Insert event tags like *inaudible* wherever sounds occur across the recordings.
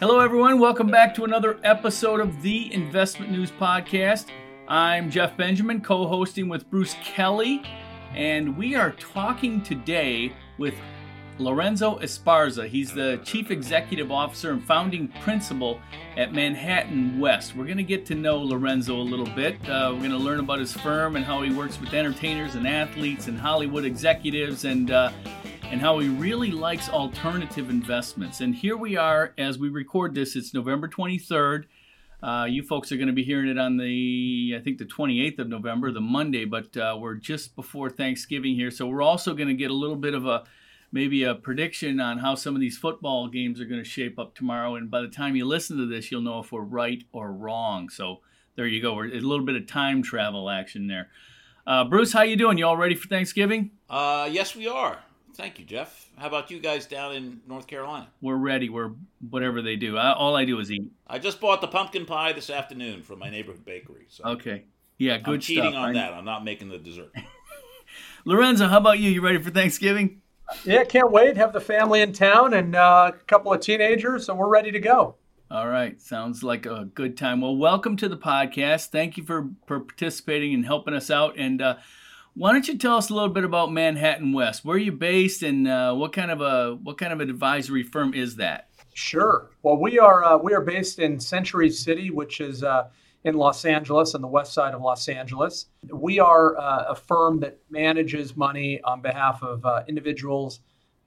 Hello, everyone. Welcome back to another episode of the Investment News Podcast. I'm Jeff Benjamin, co hosting with Bruce Kelly, and we are talking today with Lorenzo Esparza. He's the Chief Executive Officer and founding principal at Manhattan West. We're going to get to know Lorenzo a little bit. Uh, we're going to learn about his firm and how he works with entertainers and athletes and Hollywood executives and uh, and how he really likes alternative investments. And here we are as we record this. It's November 23rd. Uh, you folks are going to be hearing it on the, I think, the 28th of November, the Monday, but uh, we're just before Thanksgiving here. So we're also going to get a little bit of a, maybe a prediction on how some of these football games are going to shape up tomorrow. And by the time you listen to this, you'll know if we're right or wrong. So there you go. We're, a little bit of time travel action there. Uh, Bruce, how you doing? You all ready for Thanksgiving? Uh, yes, we are. Thank you, Jeff. How about you guys down in North Carolina? We're ready. We're whatever they do. I, all I do is eat. I just bought the pumpkin pie this afternoon from my neighborhood bakery. So okay. Yeah, good I'm cheating stuff. on that. I'm not making the dessert. *laughs* Lorenzo, how about you? You ready for Thanksgiving? Yeah, can't wait. Have the family in town and uh, a couple of teenagers, so we're ready to go. All right, sounds like a good time. Well, welcome to the podcast. Thank you for, for participating and helping us out. And uh, why don't you tell us a little bit about Manhattan West? Where are you based, and uh, what kind of a what kind of an advisory firm is that? Sure. Well, we are uh, we are based in Century City, which is uh, in Los Angeles, on the west side of Los Angeles. We are uh, a firm that manages money on behalf of uh, individuals,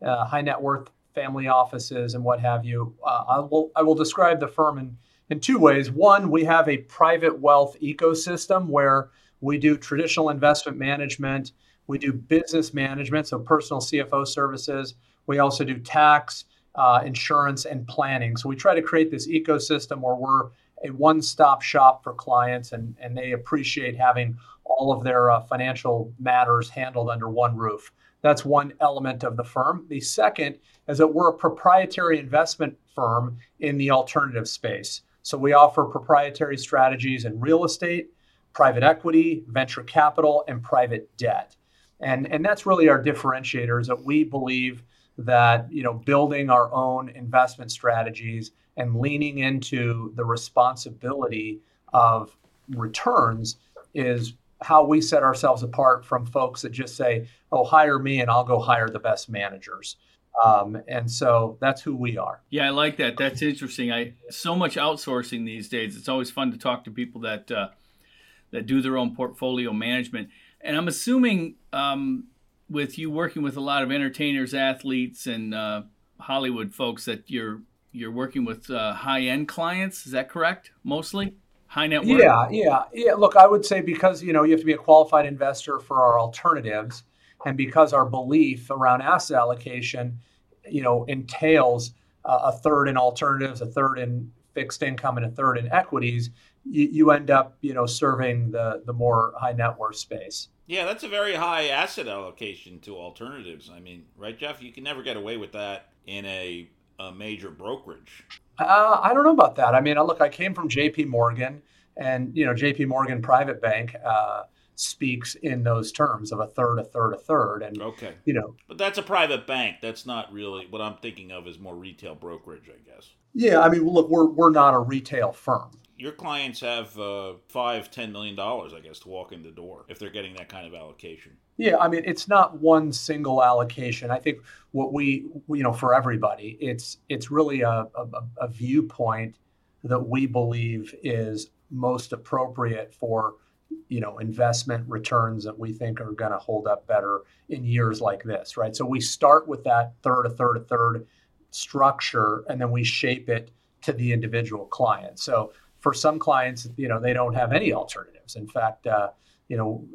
uh, high net worth family offices, and what have you. I will I will describe the firm in in two ways. One, we have a private wealth ecosystem where we do traditional investment management. We do business management, so personal CFO services. We also do tax, uh, insurance, and planning. So we try to create this ecosystem where we're a one stop shop for clients and, and they appreciate having all of their uh, financial matters handled under one roof. That's one element of the firm. The second is that we're a proprietary investment firm in the alternative space. So we offer proprietary strategies in real estate, private equity, venture capital, and private debt. And, and that's really our differentiator is that we believe that you know building our own investment strategies and leaning into the responsibility of returns is how we set ourselves apart from folks that just say, "Oh, hire me and I'll go hire the best managers." Um, and so that's who we are. Yeah, I like that. That's interesting. I so much outsourcing these days. It's always fun to talk to people that uh, that do their own portfolio management. And I'm assuming um, with you working with a lot of entertainers, athletes, and uh, Hollywood folks that you're you're working with uh, high end clients. Is that correct? Mostly high net worth. Yeah, yeah, yeah. Look, I would say because you know you have to be a qualified investor for our alternatives, and because our belief around asset allocation, you know, entails uh, a third in alternatives, a third in fixed income, and a third in equities you, you end up, you know, serving the the more high net worth space. Yeah, that's a very high asset allocation to alternatives. I mean, right, Jeff? You can never get away with that in a, a major brokerage. Uh, I don't know about that. I mean, look, I came from J.P. Morgan, and you know, J.P. Morgan Private Bank. Uh, speaks in those terms of a third, a third, a third, and okay, you know. But that's a private bank. That's not really what I'm thinking of. Is more retail brokerage, I guess. Yeah, I mean, look, we're we're not a retail firm your clients have uh, five, ten million dollars, I guess, to walk in the door if they're getting that kind of allocation. Yeah, I mean, it's not one single allocation. I think what we, you know, for everybody, it's it's really a, a, a viewpoint that we believe is most appropriate for you know investment returns that we think are going to hold up better in years like this right so we start with that third a third a third structure and then we shape it to the individual client so for some clients, you know, they don't have any alternatives. In fact, uh, you know,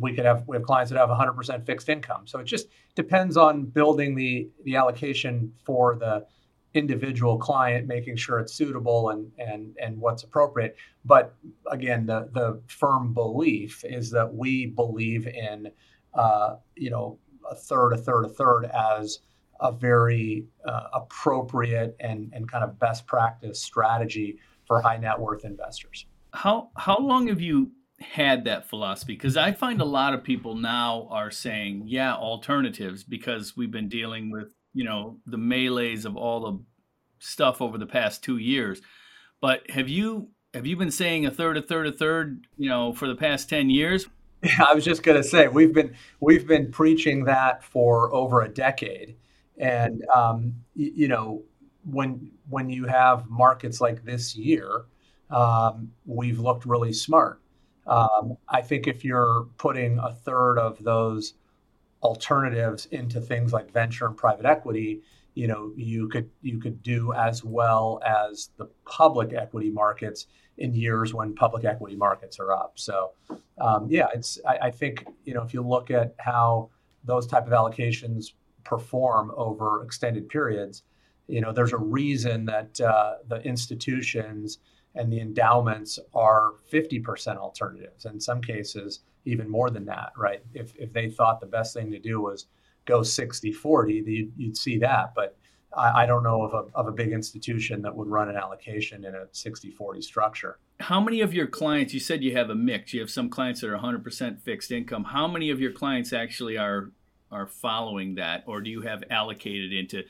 we could have we have clients that have 100% fixed income. So it just depends on building the the allocation for the individual client, making sure it's suitable and and and what's appropriate. But again, the the firm belief is that we believe in, uh, you know, a third, a third, a third as a very uh, appropriate and and kind of best practice strategy for high net worth investors. How how long have you had that philosophy? Because I find a lot of people now are saying, yeah, alternatives, because we've been dealing with you know the melees of all the stuff over the past two years. But have you have you been saying a third, a third, a third, you know, for the past ten years? Yeah, I was just going to say we've been we've been preaching that for over a decade, and um, you, you know when when you have markets like this year, um, we've looked really smart. Um, I think if you're putting a third of those alternatives into things like venture and private equity, you know, you could you could do as well as the public equity markets in years when public equity markets are up. So, um, yeah, it's I, I think you know if you look at how those type of allocations perform over extended periods, you know, there's a reason that uh, the institutions and the endowments are 50% alternatives. In some cases, even more than that, right? If, if they thought the best thing to do was go 60 40, you'd, see that. But I, I, don't know of a, of a big institution that would run an allocation in a 60 40 structure. How many of your clients, you said you have a mix, you have some clients that are 100% fixed income. How many of your clients actually are, are following that, or do you have allocated into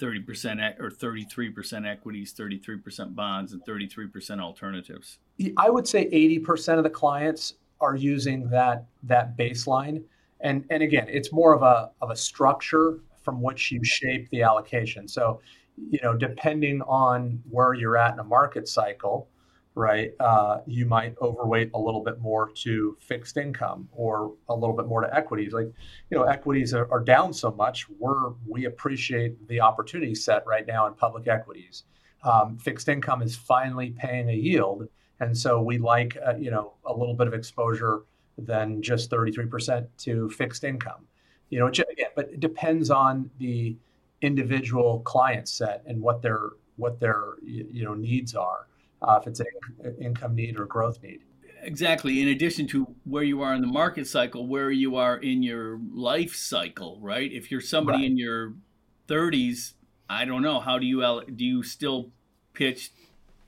30% or 33% equities, 33% bonds, and 33% alternatives? I would say 80% of the clients are using that that baseline. And, and again, it's more of a, of a structure from which you shape the allocation. So, you know, depending on where you're at in a market cycle, right, uh, you might overweight a little bit more to fixed income or a little bit more to equities. Like, you know, equities are, are down so much, we're we appreciate the opportunity set right now in public equities. Um, fixed income is finally paying a yield, and so we like uh, you know a little bit of exposure than just 33% to fixed income. You know, again, but it depends on the individual client set and what their what their you know needs are uh, if it's an income need or growth need. Exactly. In addition to where you are in the market cycle, where you are in your life cycle, right? If you're somebody right. in your 30s, I don't know. How do you do? You still pitch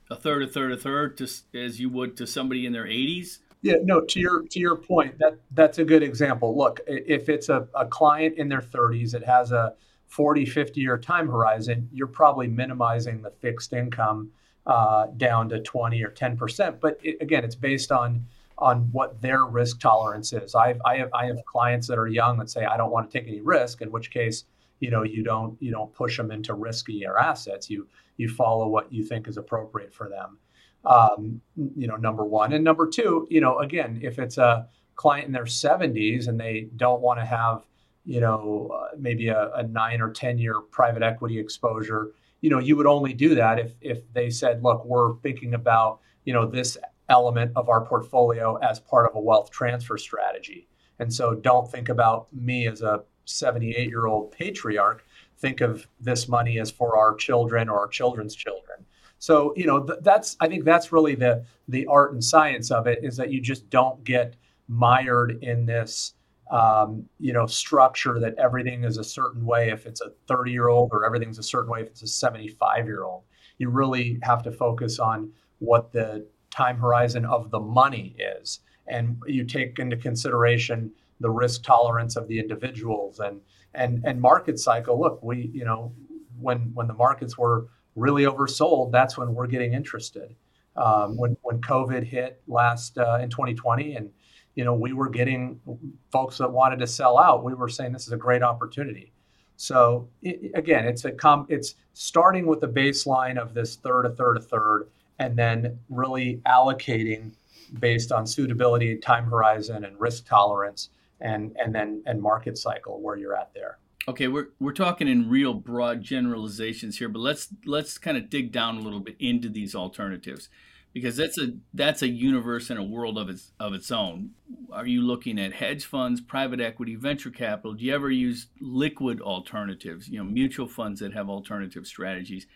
a third, a third, a third, to, as you would to somebody in their 80s? Yeah, no. To your to your point, that that's a good example. Look, if it's a, a client in their 30s, it has a 40, 50 year time horizon, you're probably minimizing the fixed income uh, down to 20 or 10 percent. But it, again, it's based on on what their risk tolerance is. I've, I have I have clients that are young that say I don't want to take any risk, in which case you know you don't you don't push them into riskier assets. You you follow what you think is appropriate for them. Um, you know, number one and number two, you know, again, if it's a client in their 70s and they don't want to have you know uh, maybe a, a nine or 10 year private equity exposure you know, you would only do that if if they said, look, we're thinking about, you know, this element of our portfolio as part of a wealth transfer strategy. And so don't think about me as a 78 year old patriarch. Think of this money as for our children or our children's children. So, you know, th- that's, I think that's really the, the art and science of it is that you just don't get mired in this, um, you know, structure that everything is a certain way if it's a 30 year old or everything's a certain way if it's a 75 year old. You really have to focus on what the time horizon of the money is. And you take into consideration the risk tolerance of the individuals and and and market cycle. Look, we, you know, when when the markets were really oversold, that's when we're getting interested. Um, when when COVID hit last uh, in 2020 and you know, we were getting folks that wanted to sell out. We were saying this is a great opportunity. So it, again, it's a com- it's starting with the baseline of this third, a third, a third, and then really allocating based on suitability, time horizon, and risk tolerance, and and then and market cycle where you're at there. Okay, we're we're talking in real broad generalizations here, but let's let's kind of dig down a little bit into these alternatives because that's a that's a universe and a world of its of its own. Are you looking at hedge funds, private equity, venture capital? Do you ever use liquid alternatives? You know, mutual funds that have alternative strategies.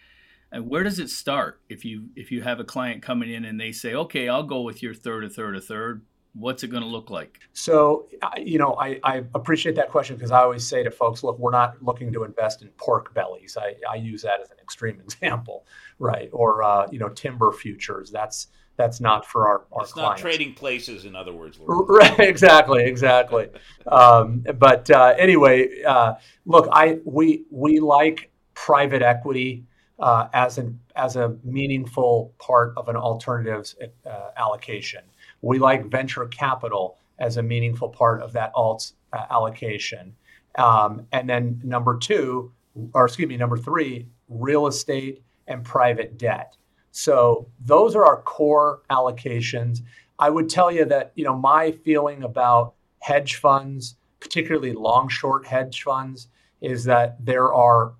And where does it start? If you if you have a client coming in and they say, "Okay, I'll go with your third, a third, a third," what's it going to look like? So, you know, I, I appreciate that question because I always say to folks, look, we're not looking to invest in pork bellies. I, I use that as an extreme *laughs* example, right? Or, uh, you know, timber futures. That's that's not for our, our it's clients. not trading places, in other words. Right, exactly, exactly. *laughs* um, but uh, anyway, uh, look, I we we like private equity uh, as an as a meaningful part of an alternatives uh, allocation. We like venture capital as a meaningful part of that alt uh, allocation. Um, and then number two, or excuse me, number three, real estate and private debt. So those are our core allocations. I would tell you that you know my feeling about hedge funds, particularly long short hedge funds, is that there are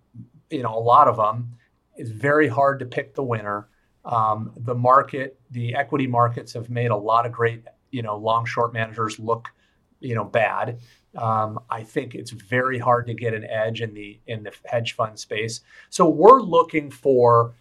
you know a lot of them. It's very hard to pick the winner. Um, the market, the equity markets have made a lot of great you know long short managers look you know bad. Um, I think it's very hard to get an edge in the in the hedge fund space. So we're looking for,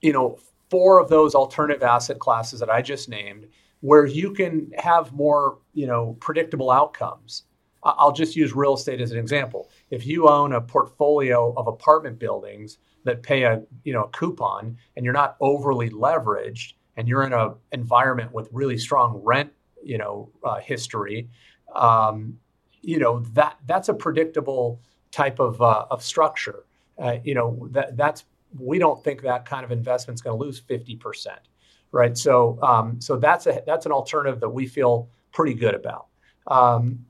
you know, four of those alternative asset classes that I just named, where you can have more, you know, predictable outcomes. I'll just use real estate as an example. If you own a portfolio of apartment buildings that pay a you know a coupon and you're not overly leveraged and you're in an environment with really strong rent you know uh, history um, you know that that's a predictable type of uh, of structure. Uh, you know that that's we don't think that kind of investment is going to lose 50%, right? So um, so that's a that's an alternative that we feel pretty good about. Um,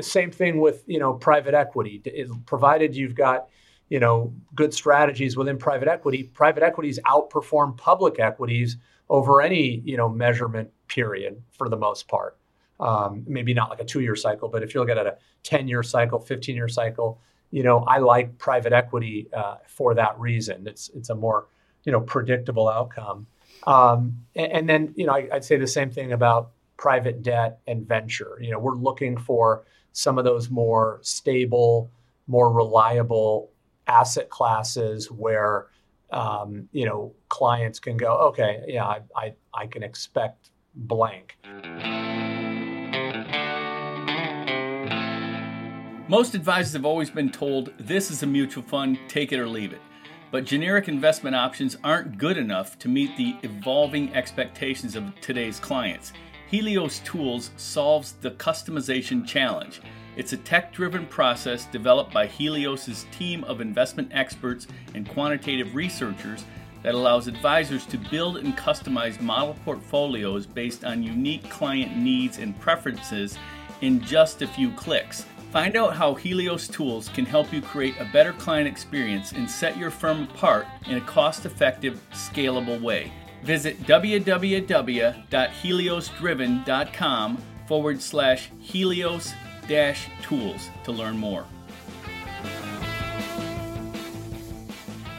same thing with you know private equity. provided you've got you know good strategies within private equity, private equities outperform public equities over any you know measurement period for the most part um, maybe not like a two year cycle, but if you look at a 10 year cycle, 15 year cycle, you know, I like private equity uh, for that reason. It's, it's a more, you know, predictable outcome. Um, and, and, then, you know, I, I'd say the same thing about private debt and venture. You know, we're looking for some of those more stable, more reliable asset classes where, um, you know, clients can go, okay, yeah, I, I, I can expect blank. Most advisors have always been told this is a mutual fund, take it or leave it. But generic investment options aren't good enough to meet the evolving expectations of today's clients. Helios Tools solves the customization challenge. It's a tech driven process developed by Helios's team of investment experts and quantitative researchers that allows advisors to build and customize model portfolios based on unique client needs and preferences in just a few clicks. Find out how Helios Tools can help you create a better client experience and set your firm apart in a cost effective, scalable way. Visit www.heliosdriven.com forward slash helios dash tools to learn more.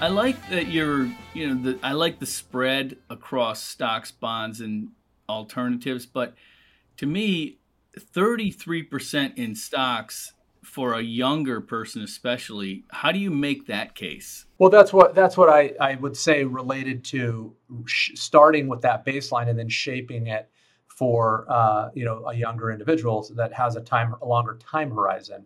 I like that you're, you know, the, I like the spread across stocks, bonds, and alternatives, but to me, 33% in stocks for a younger person especially how do you make that case? Well that's what that's what i, I would say related to sh- starting with that baseline and then shaping it for uh, you know a younger individual that has a time a longer time horizon.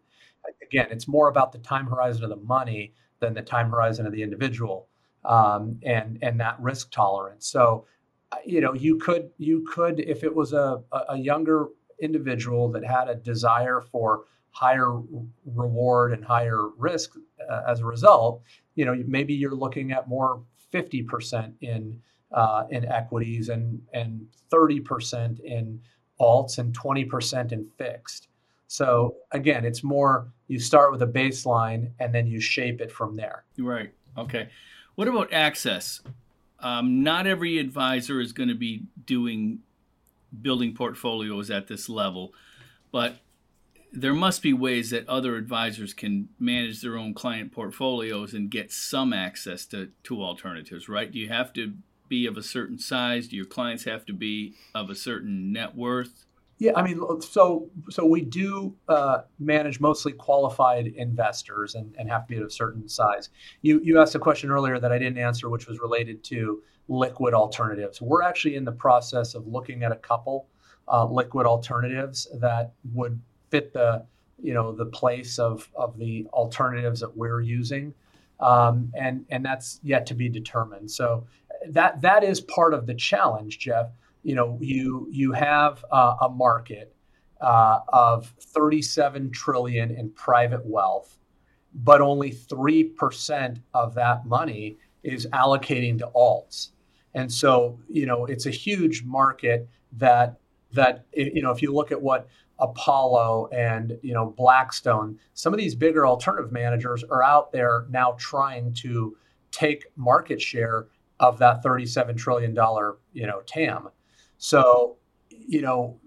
Again it's more about the time horizon of the money than the time horizon of the individual um, and and that risk tolerance. So uh, you know you could you could if it was a, a younger individual that had a desire for higher reward and higher risk uh, as a result, you know, maybe you're looking at more 50% in uh, in equities and and 30% in alts and 20% in fixed. So again, it's more you start with a baseline and then you shape it from there. Right. Okay. What about access? Um, not every advisor is going to be doing building portfolios at this level. But there must be ways that other advisors can manage their own client portfolios and get some access to, to alternatives, right? Do you have to be of a certain size? Do your clients have to be of a certain net worth? Yeah, I mean, so so we do uh, manage mostly qualified investors and, and have to be of a certain size. You you asked a question earlier that I didn't answer, which was related to liquid alternatives. We're actually in the process of looking at a couple uh, liquid alternatives that would fit the you know the place of of the alternatives that we're using, um, and and that's yet to be determined. So that that is part of the challenge, Jeff. You know, you you have uh, a market uh, of 37 trillion in private wealth, but only three percent of that money is allocating to alts. And so, you know, it's a huge market that that you know, if you look at what Apollo and you know Blackstone, some of these bigger alternative managers are out there now trying to take market share of that 37 trillion dollar you know TAM. So you know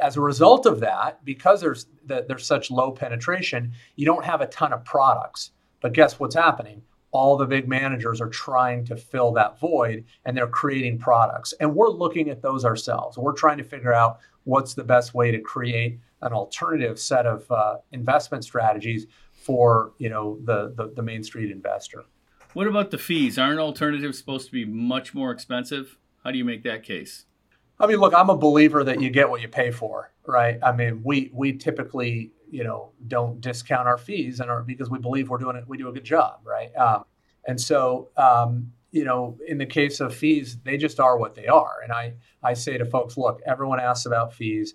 as a result of that, because there's there's such low penetration, you don't have a ton of products. But guess what's happening? all the big managers are trying to fill that void and they're creating products. And we're looking at those ourselves. We're trying to figure out what's the best way to create an alternative set of uh, investment strategies for you know the, the, the Main Street investor. What about the fees? Aren't alternatives supposed to be much more expensive? How do you make that case? I mean, look, I'm a believer that you get what you pay for, right? I mean, we we typically you know don't discount our fees and our because we believe we're doing it we do a good job right? Um, and so um, you know in the case of fees they just are what they are. And i i say to folks look everyone asks about fees.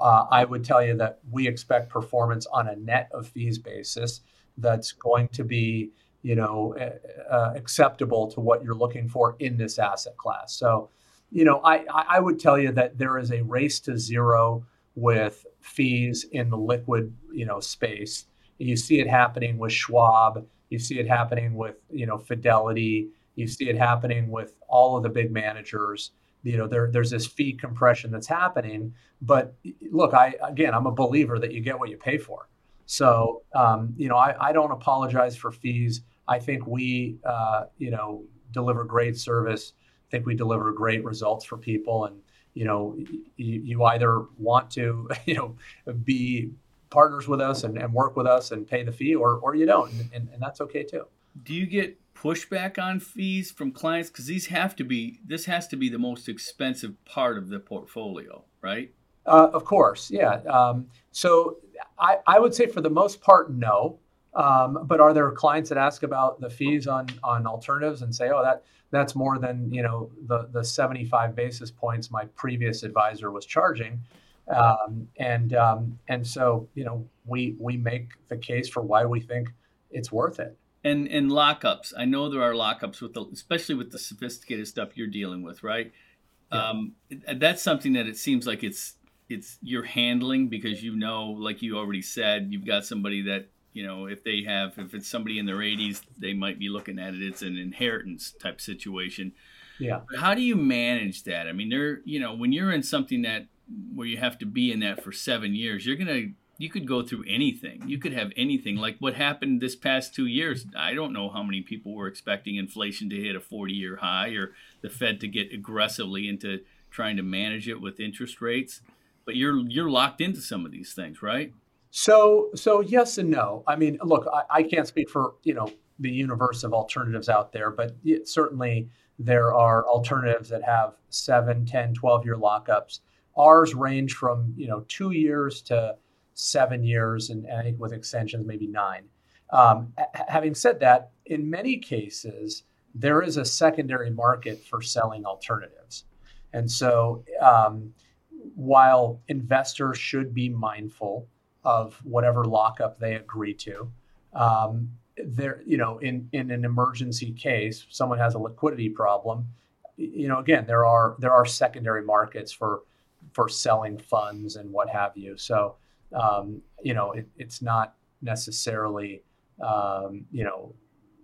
Uh, i would tell you that we expect performance on a net of fees basis that's going to be you know uh, acceptable to what you're looking for in this asset class. So you know i i would tell you that there is a race to zero with fees in the liquid, you know, space. You see it happening with Schwab. You see it happening with, you know, Fidelity. You see it happening with all of the big managers. You know, there, there's this fee compression that's happening. But look, I again, I'm a believer that you get what you pay for. So, um, you know, I, I don't apologize for fees. I think we, uh, you know, deliver great service. Think we deliver great results for people, and you know, you, you either want to, *laughs* you know, be partners with us and, and work with us and pay the fee or, or you don't. And, and that's okay too. Do you get pushback on fees from clients? Because these have to be, this has to be the most expensive part of the portfolio, right? Uh, of course, yeah. Um, so I, I would say for the most part, no. Um, but are there clients that ask about the fees on on alternatives and say, oh, that that's more than you know the the 75 basis points my previous advisor was charging. Um, and um, and so you know we we make the case for why we think it's worth it. And and lockups. I know there are lockups with the especially with the sophisticated stuff you're dealing with right? Yeah. um, that's something that it seems like it's it's you're handling because you know like you already said you've got somebody that you know if they have if it's somebody in their 80s they might be looking at it it's an inheritance type situation. Yeah. But how do you manage that? I mean there you know when you're in something that where you have to be in that for seven years you're gonna you could go through anything. You could have anything. Like what happened this past two years i don't know how many people were expecting inflation to hit a 40 year high or the fed to get aggressively into trying to manage it with interest rates. But you're you're locked into some of these things right so, so yes and no. I mean, look, I, I can't speak for you know the universe of alternatives out there, but it, certainly there are alternatives that have 7, 10, 12 year lockups. Ours range from you know two years to seven years, and, and I think with extensions maybe nine. Um, having said that, in many cases there is a secondary market for selling alternatives, and so um, while investors should be mindful of whatever lockup they agree to. Um, there, you know, in in an emergency case, someone has a liquidity problem. You know, again, there are there are secondary markets for for selling funds and what have you. So, um, you know, it, it's not necessarily, um, you know,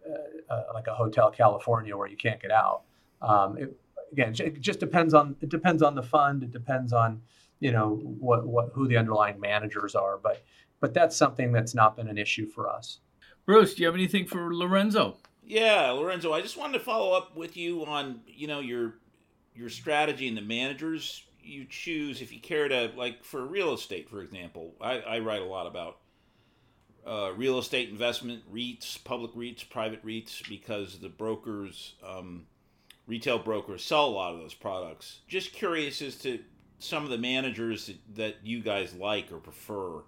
uh, uh, like a Hotel California where you can't get out. Um, it, again, it just depends on it depends on the fund. It depends on you know what what who the underlying managers are but but that's something that's not been an issue for us. Bruce do you have anything for lorenzo? Yeah lorenzo i just wanted to follow up with you on you know your your strategy and the managers you choose if you care to like for real estate for example. I, I write a lot about uh, real estate investment REITs, public REITs, private REITs, because the brokers, um, retail brokers, sell a lot of those products. Just curious as to some of the managers that you guys like or prefer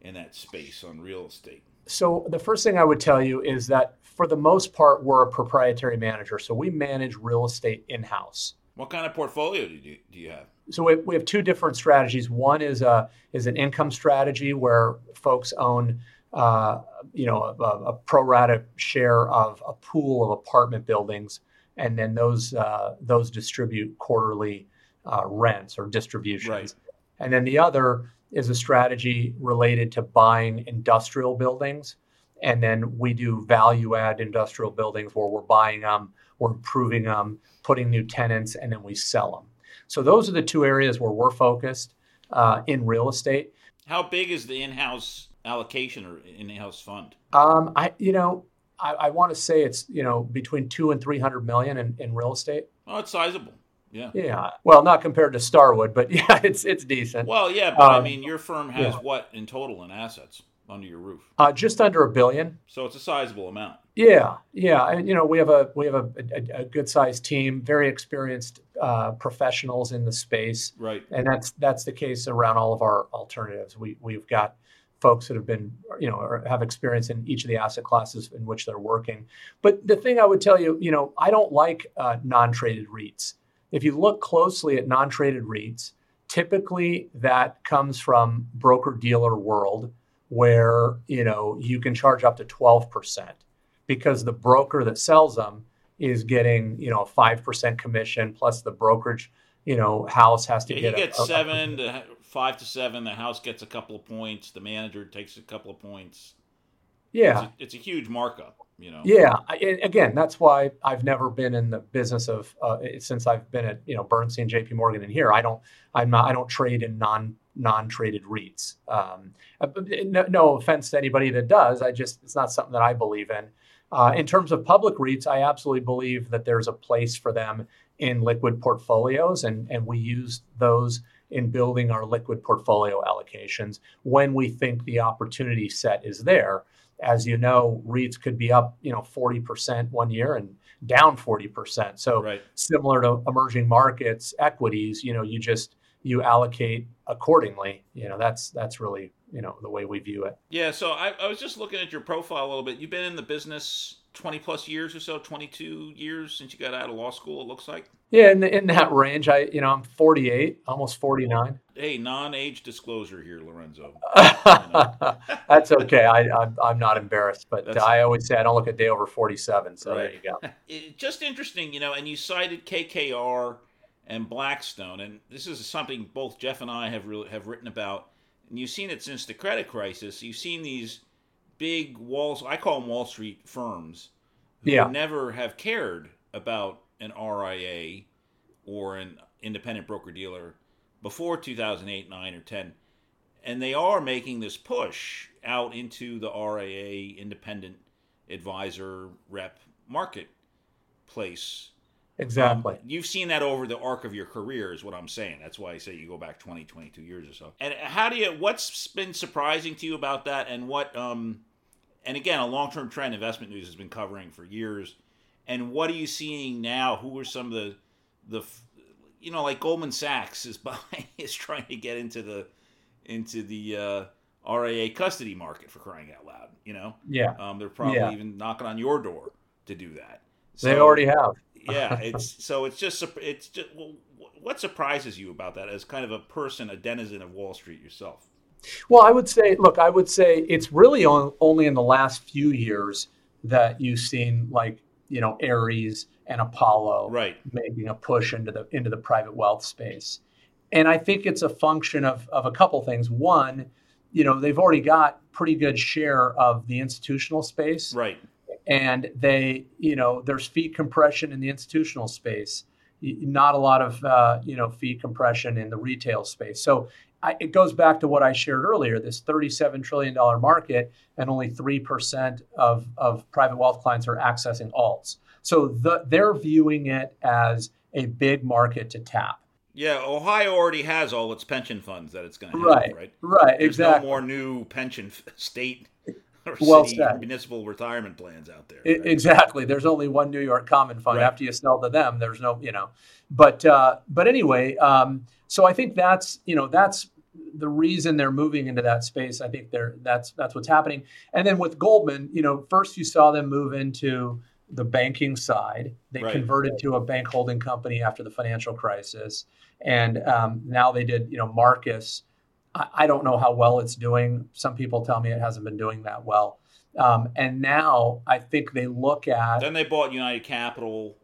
in that space on real estate? So the first thing I would tell you is that for the most part, we're a proprietary manager. So we manage real estate in-house. What kind of portfolio do you, do you have? So we, we have two different strategies. One is a is an income strategy where folks own uh, you know, a, a pro rata share of a pool of apartment buildings, and then those uh, those distribute quarterly uh, rents or distributions. Right. And then the other is a strategy related to buying industrial buildings, and then we do value add industrial buildings where we're buying them, we're improving them, putting new tenants, and then we sell them. So those are the two areas where we're focused uh, in real estate. How big is the in-house allocation or in-house fund? Um, I, you know, I, I want to say it's you know between two and three hundred million in, in real estate. Oh, it's sizable. Yeah. Yeah. Well, not compared to Starwood, but *laughs* yeah, it's it's decent. Well, yeah, but I Um, mean, your firm has yeah. what in total in assets under your roof? Uh, just under a billion. So it's a sizable amount. Yeah, yeah, and you know we have a we have a, a, a good sized team, very experienced uh, professionals in the space, Right. and that's that's the case around all of our alternatives. We we've got folks that have been you know or have experience in each of the asset classes in which they're working. But the thing I would tell you, you know, I don't like uh, non-traded REITs. If you look closely at non-traded REITs, typically that comes from broker dealer world where you know you can charge up to 12% because the broker that sells them is getting you know a 5% commission plus the brokerage you know house has to Yeah, get he a- gets a- a- seven to five to seven. The house gets a couple of points. The manager takes a couple of points. yeah It's a, it's a huge markup. You know. Yeah, I, again, that's why I've never been in the business of uh, since I've been at you know Bernstein, J.P. Morgan, and here. I don't, I'm not, I don't trade in non non-traded REITs. Um, uh, no, no offense to anybody that does. I just it's not something that I believe in. Uh, in terms of public REITs, I absolutely believe that there's a place for them in liquid portfolios, and and we use those in building our liquid portfolio allocations when we think the opportunity set is there as you know, REITs could be up, you know, 40% one year and down 40%. So Right. similar to emerging markets, equities, you know, you just you allocate accordingly. You know, that's that's really, you know, the way we view it. Yeah. So I, I was just looking at your profile a little bit. You've been in the business twenty plus years or so, twenty two years since you got out of law school. It looks like. Yeah, in, in that range, I, you know, I'm 48, almost 49. Hey, non-age disclosure here, Lorenzo. *laughs* *laughs* that's okay. I, I'm, I'm not embarrassed, but That's- I always say I don't look a day over 47. So there you go. *laughs* It, just interesting, you know. And you cited KKR and Blackstone, and this is something both Jeff and I have really, have written about. And you've seen it since the credit crisis. You've seen these big walls. I call them Wall Street firms. Who Yeah. never have cared about an RIA or an independent broker dealer before 2008, 9, or 10. And they are making this push out into the RIA independent advisor rep market place. Exactly. Um, you've seen that over the arc of your career, is what I'm saying. That's why I say you go back 20, 22 years or so. And how do you, what's been surprising to you about that? And what, um, and again, a long term trend investment news has been covering for years. And what are you seeing now? Who are some of the, the, you know, like Goldman Sachs is *laughs* buying, is trying to get into the, into the, uh, RIA custody market for crying out loud, you know? yeah, Um, they're probably Yeah. even knocking on your door to do that. they already have. *laughs* yeah, *laughs* it's so it's just it's just well, what surprises you about that as kind of a person, a denizen of Wall Street yourself. Well, I would say, look, I would say it's really on, only in the last few years that you've seen like you know Ares and Apollo Right. making a push into the into the private wealth space, and I think it's a function of of a couple things. One, you know, they've already got pretty good share of the institutional space, Right. and they, you know, there's fee compression in the institutional space, not a lot of, uh, you know, fee compression in the retail space. So I, it goes back to what I shared earlier: this 37 trillion dollar market, and only three percent of of private wealth clients are accessing alts. So the, they're viewing it as a big market to tap. Yeah, Ohio already has all its pension funds that it's going to have. Right. Right. Right. There's exactly. no more new pension f- state or Well city said. municipal retirement plans out there. Right? Exactly. There's only one New York Common Fund. Right. After you sell to them, there's no, you know. But uh, but anyway, um, so I think that's you know that's the reason they're moving into that space. I think they're that's that's what's happening. And then with Goldman, you know, first you saw them move into the banking side. They Right. converted to a bank holding company after the financial crisis, and um, now they did you know Marcus. I, I don't know how well it's doing. Some people tell me it hasn't been doing that well. Um, and now I think they look at then they bought United Capital.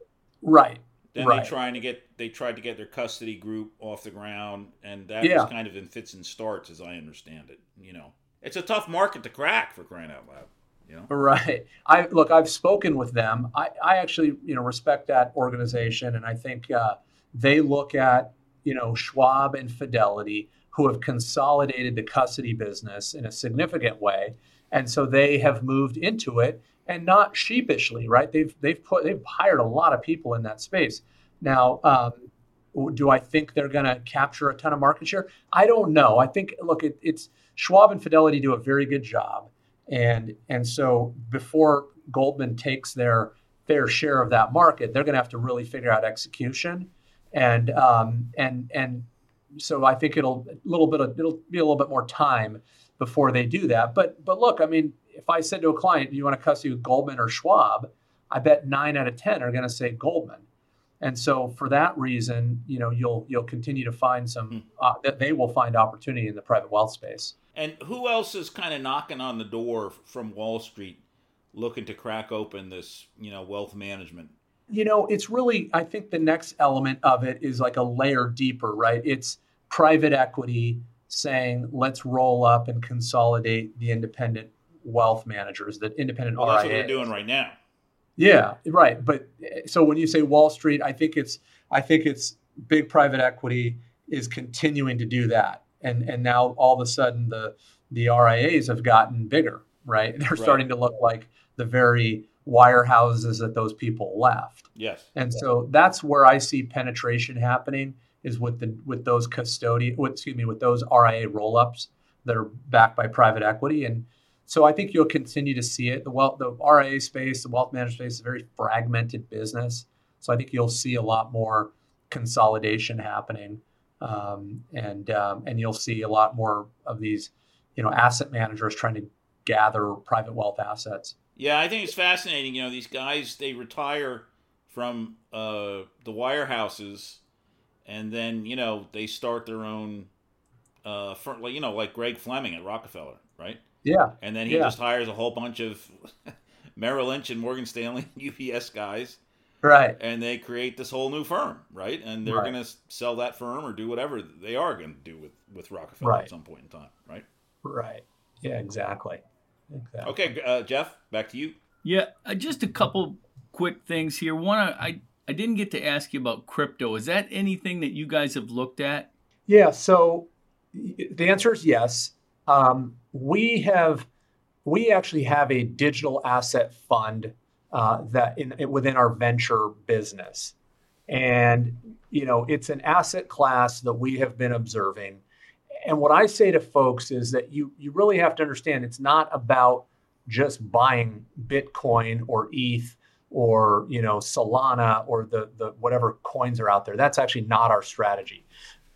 Right. Then right. they trying to get they tried to get their custody group off the ground, and that Yeah. was kind of in fits and starts, as I understand it. You know, it's a tough market to crack for crying out loud. You know, Right. I look. I've spoken with them. I, I actually, you know, respect that organization, and I think uh, they look at, you know, Schwab and Fidelity, who have consolidated the custody business in a significant way, and so they have moved into it, and not sheepishly, right? They've they've put they've hired a lot of people in that space. Now, um, do I think they're going to capture a ton of market share? I don't know. I think look, it, it's Schwab and Fidelity do a very good job and and so before Goldman takes their fair share of that market, they're going to have to really figure out execution, and um, and and so I think it'll a little bit of, it'll be a little bit more time before they do that. But but look, I mean, if I said to a client, "Do you want to cuss with Goldman or Schwab?" I bet nine out of ten are going to say Goldman. And so, for that reason, you know, you'll you'll continue to find some uh, that they will find opportunity in the private wealth space. and who else is kind of knocking on the door from Wall Street, looking to crack open this you know wealth management? you know it's really i think the next element of it is like a layer deeper right it's private equity saying let's roll up and consolidate the independent wealth managers that independent Well, that's what they're doing right now. yeah right but so when you say wall street i think it's i think it's big private equity is continuing to do that and and now all of a sudden the the rias have gotten bigger right *laughs* they're starting to look like the very wirehouses that those people left Yes. and so that's where I see penetration happening is with the with those custodian, with, excuse me, with those RIA roll-ups that are backed by private equity. And so I think you'll continue to see it. The wealth, the RIA space, the wealth management space is a very fragmented business. So I think you'll see a lot more consolidation happening, um, and um, and you'll see a lot more of these, you know, asset managers trying to gather private wealth assets. Yeah, I think it's fascinating. You know, these guys they retire from uh, the wirehouses, and then you know they start their own, uh, like you know, like Greg Fleming at Rockefeller, right? Yeah, And then he Yeah. just hires a whole bunch of *laughs* Merrill Lynch and Morgan Stanley, *laughs* UBS guys, right. and they create this whole new firm, right? And they're Right. going to sell that firm or do whatever they are going to do with with Rockefeller Right. at some point in time, right? Right. Yeah, exactly. exactly. Okay, uh, Jeff, back to you. Yeah, uh, just a couple quick things here. One, I I didn't get to ask you about crypto. Is that anything that you guys have looked at? Yeah. So the answer is yes. Um, we have, we actually have a digital asset fund uh, that in within our venture business, and you know it's an asset class that we have been observing. And what I say to folks is that you you really have to understand it's not about just buying Bitcoin or ETH or you know Solana or the the whatever coins are out there. That's actually not our strategy.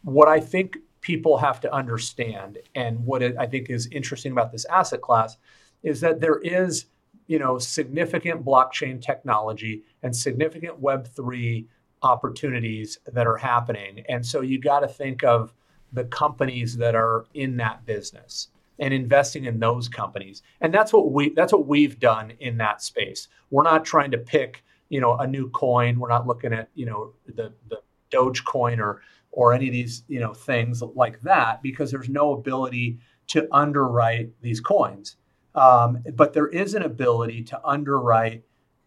What I think people have to understand, and what it, I think is interesting about this asset class, is that there is you know significant blockchain technology and significant Web three opportunities that are happening, and so you got to think of the companies that are in that business and investing in those companies. And that's what we that's what we've done in that space. We're not trying to pick, you know, a new coin. We're not looking at, you know, the the Dogecoin or or any of these, you know, things like that because there's no ability to underwrite these coins. Um, but there is an ability to underwrite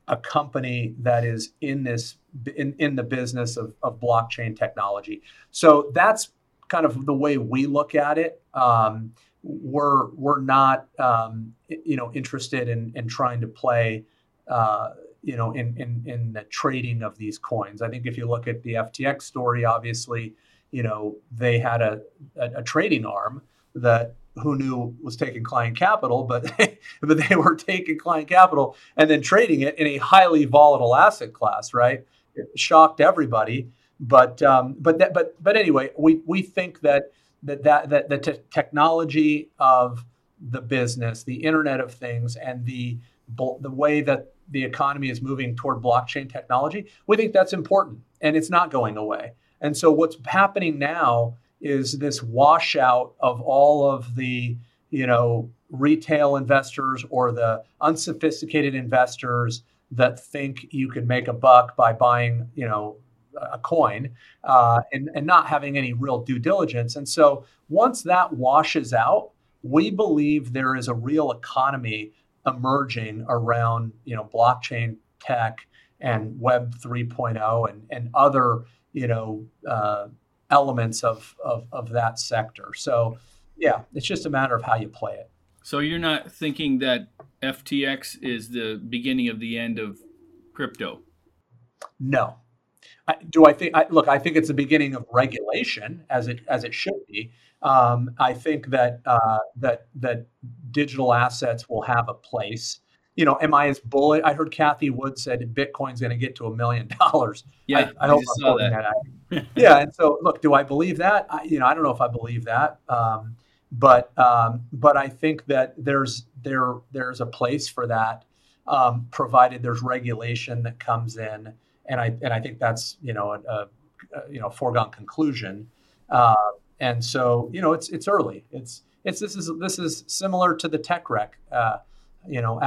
a company that is in this in, in the business of, of blockchain technology. So that's kind of the way we look at it. Um, we're we're not um, you know interested in in trying to play uh, you know in, in in the trading of these coins. I think if you look at the FTX story, obviously you know they had a, a, a trading arm that who knew was taking client capital, but *laughs* but they were taking client capital and then trading it in a highly volatile asset class, right? It shocked everybody. But um, but that, but but anyway, we we think that that that, that the te- technology of the business, the Internet of Things, and the the way that the economy is moving toward blockchain technology, we think that's important, and it's not going away. And so what's happening now is this washout of all of the you know retail investors or the unsophisticated investors that think you can make a buck by buying, you know, a coin uh, and, and not having any real due diligence. And so once that washes out, we believe there is a real economy emerging around, you know, blockchain tech and Web 3.0 and, and other, you know, uh, elements of, of, of that sector. So, yeah, it's just a matter of how you play it. So you're not thinking that FTX is the beginning of the end of crypto? No. I, do I think? I, look, I think it's the beginning of regulation, as it as it should be. Um, I think that uh, that that digital assets will have a place. You know, am I as bullish? I heard Cathie Wood said Bitcoin's going to get to a million dollars. Yeah, I, I hope I saw that. that *laughs* yeah, and so look, do I believe that? I, you know, I don't know if I believe that. Um, but um, but I think that there's there there's a place for that, um, provided there's regulation that comes in, and I and I think that's you know a, a, a you know foregone conclusion, uh, and so you know it's it's early. It's it's this is this is similar to the tech wreck. Uh, you know,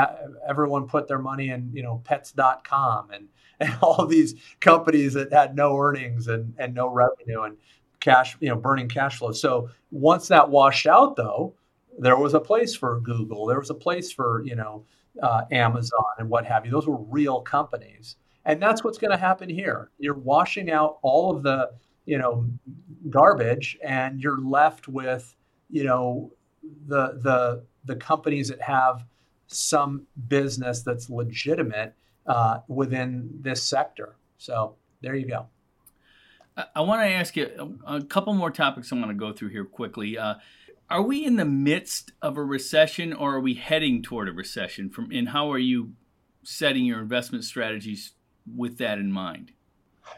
everyone put their money in you know Pets.com and *laughs* and all these companies that had no earnings and and no revenue and cash, you know, burning cash flow. So once that washed out, though, there was a place for Google, there was a place for you know uh, Amazon and what have you. Those were real companies, and that's what's going to happen here. You're washing out all of the you know garbage, and you're left with you know the the the companies that have some business that's legitimate uh, within this sector. So there you go. I, want to ask you a, couple more topics I want to go through here quickly. Uh, are we in the midst of a recession or are we heading toward a recession from and how are you setting your investment strategies with that in mind?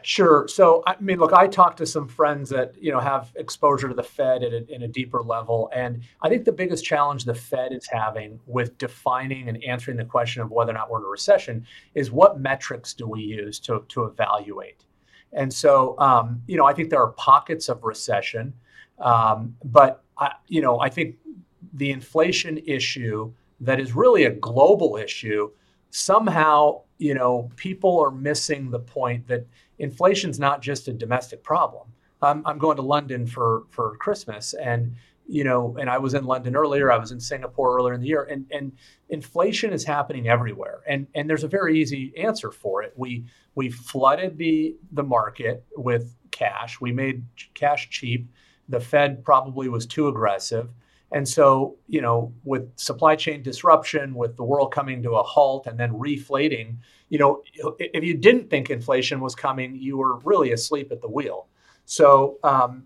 Sure. So, I mean, look, I talked to some friends that you know have exposure to the Fed at a, in a deeper level, and I think the biggest challenge the Fed is having with defining and answering the question of whether or not we're in a recession is what metrics do we use to to evaluate. And so, um, you know, I think there are pockets of recession, um, but I, you know, I think the inflation issue that is really a global issue somehow, you know, people are missing the point that inflation's not just a domestic problem. Um, I'm going to London for for Christmas, and you know, and I was in London earlier. I was in Singapore earlier in the year, and and inflation is happening everywhere, and and there's a very easy answer for it. We we flooded the the market with cash. We made cash cheap. The Fed probably was too aggressive. And so, you know, with supply chain disruption, with the world coming to a halt and then reflating, you know, if you didn't think inflation was coming, you were really asleep at the wheel. So, um,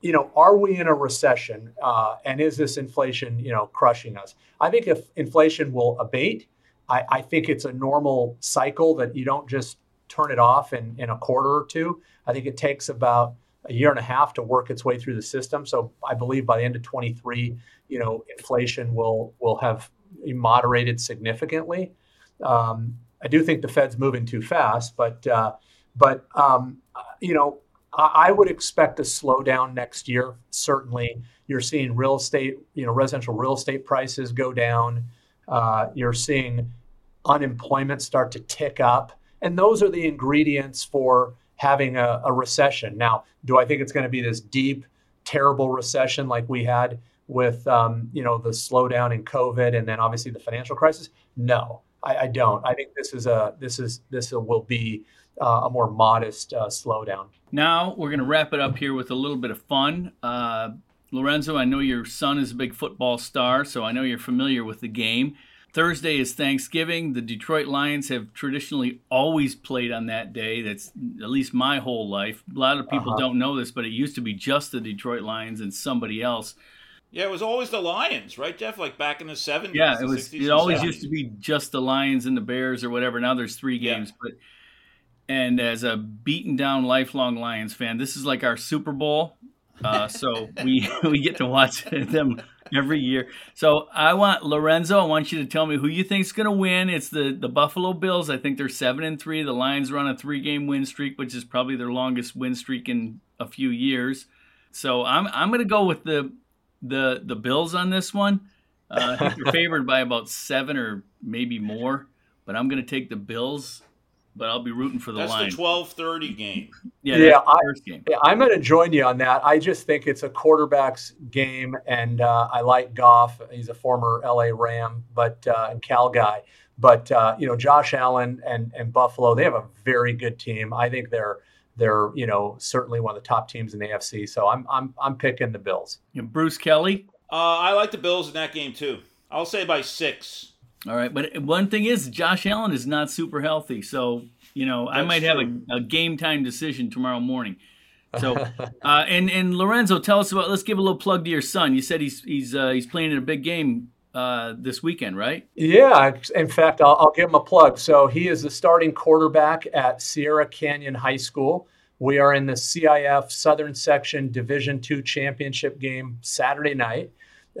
you know, are we in a recession? Uh, and is this inflation, you know, crushing us? I think if inflation will abate, I, I think it's a normal cycle that you don't just turn it off in, in a quarter or two. I think it takes about a year and a half to work its way through the system. So I believe by the end of 23, you know, inflation will will have moderated significantly. Um, I do think the Fed's moving too fast, but uh, but um, you know, I, I would expect a slowdown next year. Certainly, you're seeing real estate, you know, residential real estate prices go down. Uh, you're seeing unemployment start to tick up. And those are the ingredients for having a, a recession. Now, do I think it's going to be this deep, terrible recession like we had with um, you know the slowdown in COVID and then obviously the financial crisis? No, I, I don't. I think this is a this is this will be uh, a more modest uh, slowdown. Now we're going to wrap it up here with a little bit of fun. Uh, Lorenzo, I know your son is a big football star, so I know you're familiar with the game. Thursday is Thanksgiving. The Detroit Lions have traditionally always played on that day. That's at least my whole life. A lot of people uh-huh. don't know this, but it used to be just the Detroit Lions and somebody else. Yeah, it was always the Lions, right, Jeff? Like back in the seventies. Yeah, it was. It always 70s. used to be just the Lions and the Bears or whatever. Now there's three games, yeah. but and as a beaten down lifelong Lions fan, this is like our Super Bowl. Uh, so we *laughs* we get to watch *laughs* them every year. So I want Lorenzo. I want you to tell me who you think is going to win. It's the the Buffalo Bills. I think they're seven and three. The Lions run a three game win streak, which is probably their longest win streak in a few years. So I'm I'm going to go with the the the Bills on this one. Uh, I think they're *laughs* favored by about seven or maybe more, but I'm going to take the Bills. But I'll be rooting for the That's line. the twelve thirty game. yeah, Yeah, I- first game. Yeah, I'm going to join you on that. I just think it's a quarterback's game, and uh, I like Goff. He's a former LA Ram, but uh, and Cal guy. But uh, you know, Josh Allen and and Buffalo, they have a very good team. I think they're they're you know certainly one of the top teams in the AFC. So I'm I'm I'm picking the Bills. And Bruce Kelly. Uh, I like the Bills in that game too. I'll say by six. All right, but one thing is, Josh Allen is not super healthy, so you know I That's might have a, a game time decision tomorrow morning. So, *laughs* uh, and and Lorenzo, tell us about. Let's give a little plug to your son. You said he's he's uh, he's playing in a big game uh, this weekend, right? Yeah, in fact, I'll, I'll give him a plug. So he is the starting quarterback at Sierra Canyon High School. We are in the CIF Southern Section Division Two championship game Saturday night.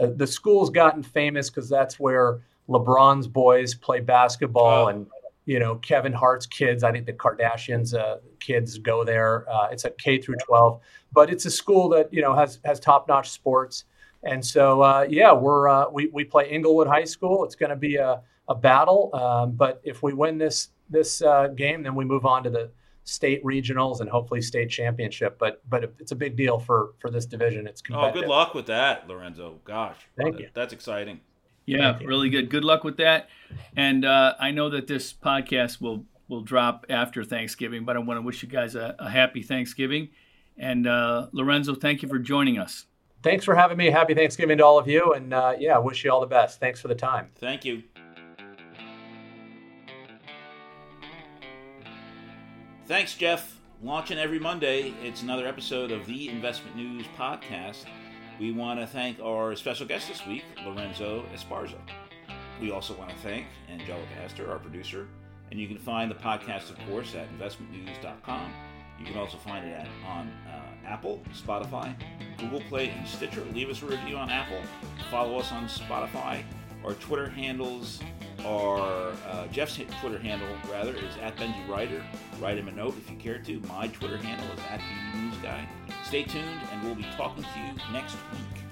Uh, the school's gotten famous because that's where LeBron's boys play basketball, Oh. and you know Kevin Hart's kids. I think the Kardashians' uh, kids go there. Uh, it's a K through 12, but it's a school that you know has has top notch sports. And so, uh, yeah, we're uh, we we play Inglewood High School. It's going to be a, a battle, um, but if we win this this uh, game, then we move on to the state regionals and hopefully state championship. But but it's a big deal for for this division. It's Oh, good luck with that, Lorenzo. Gosh, Thank that- you. That's exciting. Yeah, Thank you. really good. Good luck with that. And uh, I know that this podcast will will drop after Thanksgiving, but I want to wish you guys a, a happy Thanksgiving. And uh, Lorenzo, thank you for joining us. Thanks for having me. Happy Thanksgiving to all of you, and uh, yeah, wish you all the best. Thanks for the time. Thank you. Thanks, Jeff. Launching every Monday, it's another episode of the Investment News Podcast. We want to thank our special guest this week, Lorenzo Esparza. We also want to thank Angelica Hester, our producer. And you can find the podcast, of course, at investmentnews.com. You can also find it at, on uh, Apple, Spotify, Google Play, and Stitcher. Leave us a review on Apple. Follow us on Spotify. Our Twitter handles are uh, Jeff's Twitter handle rather is at Benji Ryder. Write him a note if you care to. My Twitter handle is at News Guy. Stay tuned, and we'll be talking to you next week.